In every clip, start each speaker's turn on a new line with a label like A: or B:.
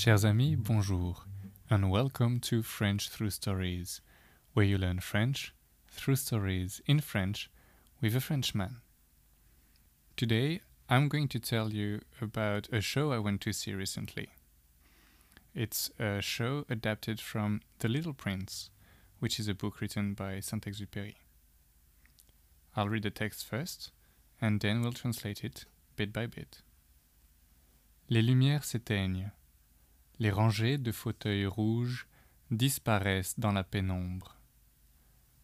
A: Chers amis, bonjour, and welcome to French Through Stories, where you learn French through stories in French with a Frenchman. Today, I'm going to tell you about a show I went to see recently. It's a show adapted from The Little Prince, which is a book written by Saint Exupéry. I'll read the text first, and then we'll translate it bit by bit. Les lumières s'éteignent. Les rangées de fauteuils rouges disparaissent dans la pénombre.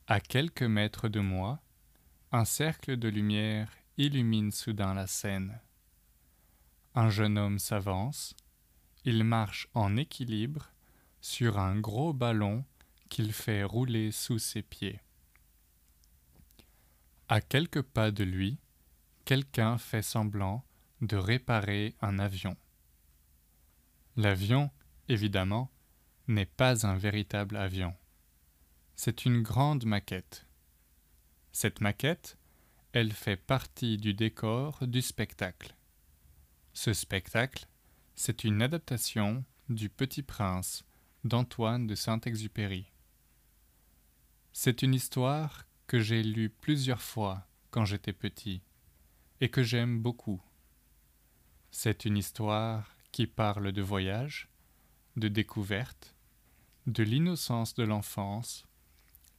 A: À quelques mètres de moi, un cercle de lumière illumine soudain la scène. Un jeune homme s'avance, il marche en équilibre sur un gros ballon qu'il fait rouler sous ses pieds. À quelques pas de lui, quelqu'un fait semblant de réparer un avion. L'avion, évidemment, n'est pas un véritable avion. C'est une grande maquette. Cette maquette, elle fait partie du décor du spectacle. Ce spectacle, c'est une adaptation du Petit Prince d'Antoine de Saint-Exupéry. C'est une histoire que j'ai lue plusieurs fois quand j'étais petit et que j'aime beaucoup. C'est une histoire qui parle de voyage, de découverte, de l'innocence de l'enfance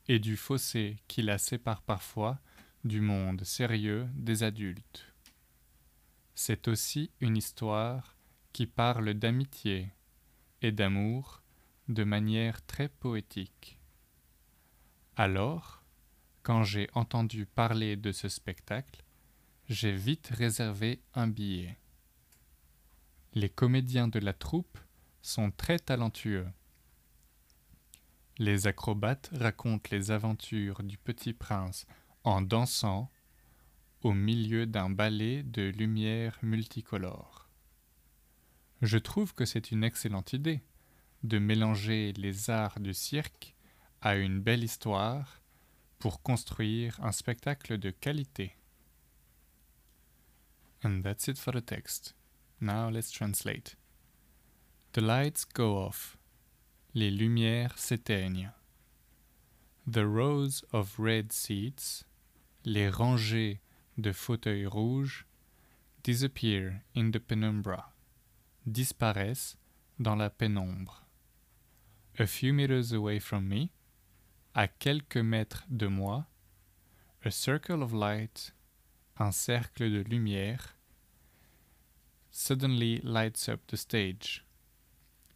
A: et du fossé qui la sépare parfois du monde sérieux des adultes. C'est aussi une histoire qui parle d'amitié et d'amour de manière très poétique. Alors, quand j'ai entendu parler de ce spectacle, j'ai vite réservé un billet. Les comédiens de la troupe sont très talentueux. Les acrobates racontent les aventures du petit prince en dansant au milieu d'un ballet de lumière multicolores. Je trouve que c'est une excellente idée de mélanger les arts du cirque à une belle histoire pour construire un spectacle de qualité. And that's it for the text. Now let's translate. The lights go off. Les lumières s'éteignent. The rows of red seats, les rangées de fauteuils rouges, disappear in the penumbra, disparaissent dans la pénombre. A few meters away from me, à quelques mètres de moi, a circle of light, un cercle de lumière, suddenly lights up the stage,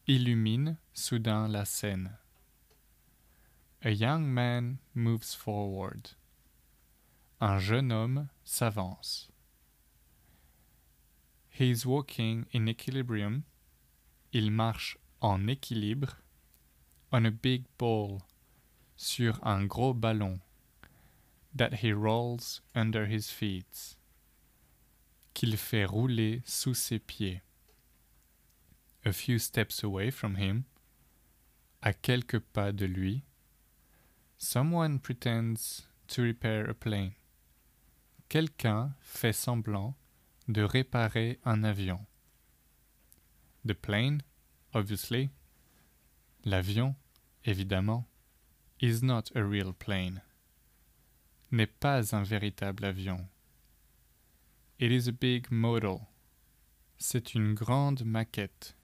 A: illumine soudain la scène. A young man moves forward. Un jeune homme s'avance. He is walking in equilibrium. Il marche en équilibre. On a big ball. Sur un gros ballon. That he rolls under his feet. Qu'il fait rouler sous ses pieds. A few steps away from him. À quelques pas de lui. Someone pretends to repair a plane. Quelqu'un fait semblant de réparer un avion. The plane, obviously. L'avion, évidemment, is not a real plane. N'est pas un véritable avion. It is a big model. C'est une grande maquette.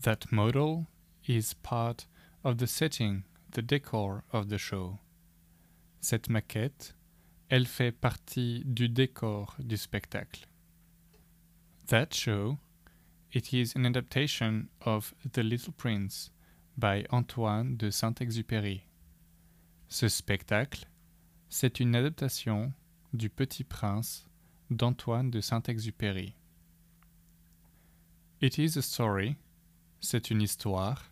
A: That model is part of the setting, the decor of the show. Cette maquette, elle fait partie du décor du spectacle. That show, it is an adaptation of The Little Prince by Antoine de Saint-Exupéry. Ce spectacle, c'est une adaptation du Petit Prince d'Antoine de Saint-Exupéry. It is a story, c'est une histoire,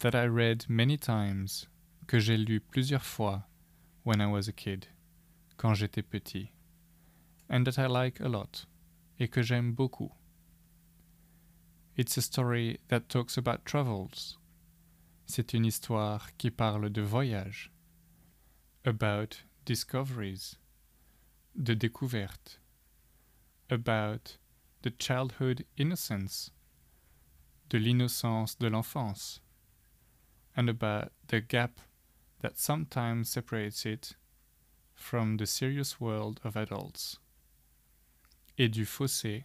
A: that I read many times, que j'ai lu plusieurs fois when I was a kid, quand j'étais petit, and that I like a lot, et que j'aime beaucoup. It's a story that talks about travels. C'est une histoire qui parle de voyage, about discoveries, de découverte, about the childhood innocence, de l'innocence de l'enfance, and about the gap that sometimes separates it from the serious world of adults, et du fossé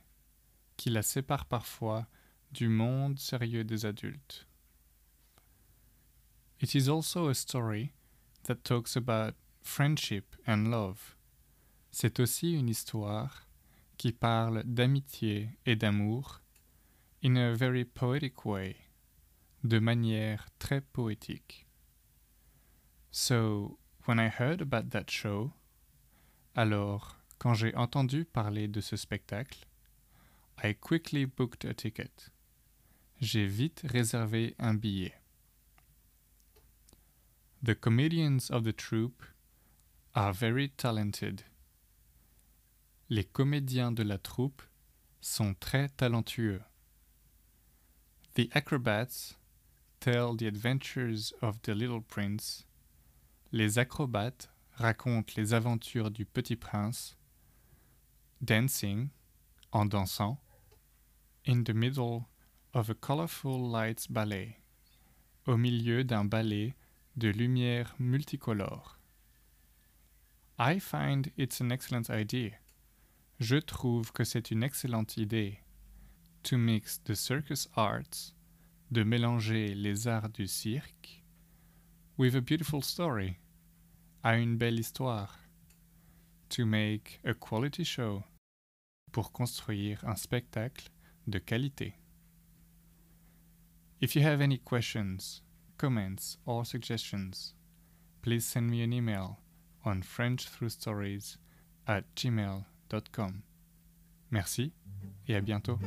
A: qui la sépare parfois du monde sérieux des adultes. It is also a story that talks about friendship and love. C'est aussi une histoire qui parle d'amitié et d'amour in a very poetic way, de manière très poétique. So, when I heard about that show, alors, quand j'ai entendu parler de ce spectacle, I quickly booked a ticket. J'ai vite réservé un billet. The comedians of the troupe are very talented. Les comédiens de la troupe sont très talentueux. The acrobats tell the adventures of the little prince. Les acrobates racontent les aventures du petit prince. Dancing, en dansant, in the middle of a colorful lights ballet, au milieu d'un ballet de lumière multicolore. I find it's an excellent idea. Je trouve que c'est une excellente idée. To mix the circus arts, de mélanger les arts du cirque, with a beautiful story, à une belle histoire. To make a quality show, pour construire un spectacle de qualité. If you have any questions, comments, or suggestions, please send me an email on frenchthroughstories at gmail.com. Merci et à bientôt.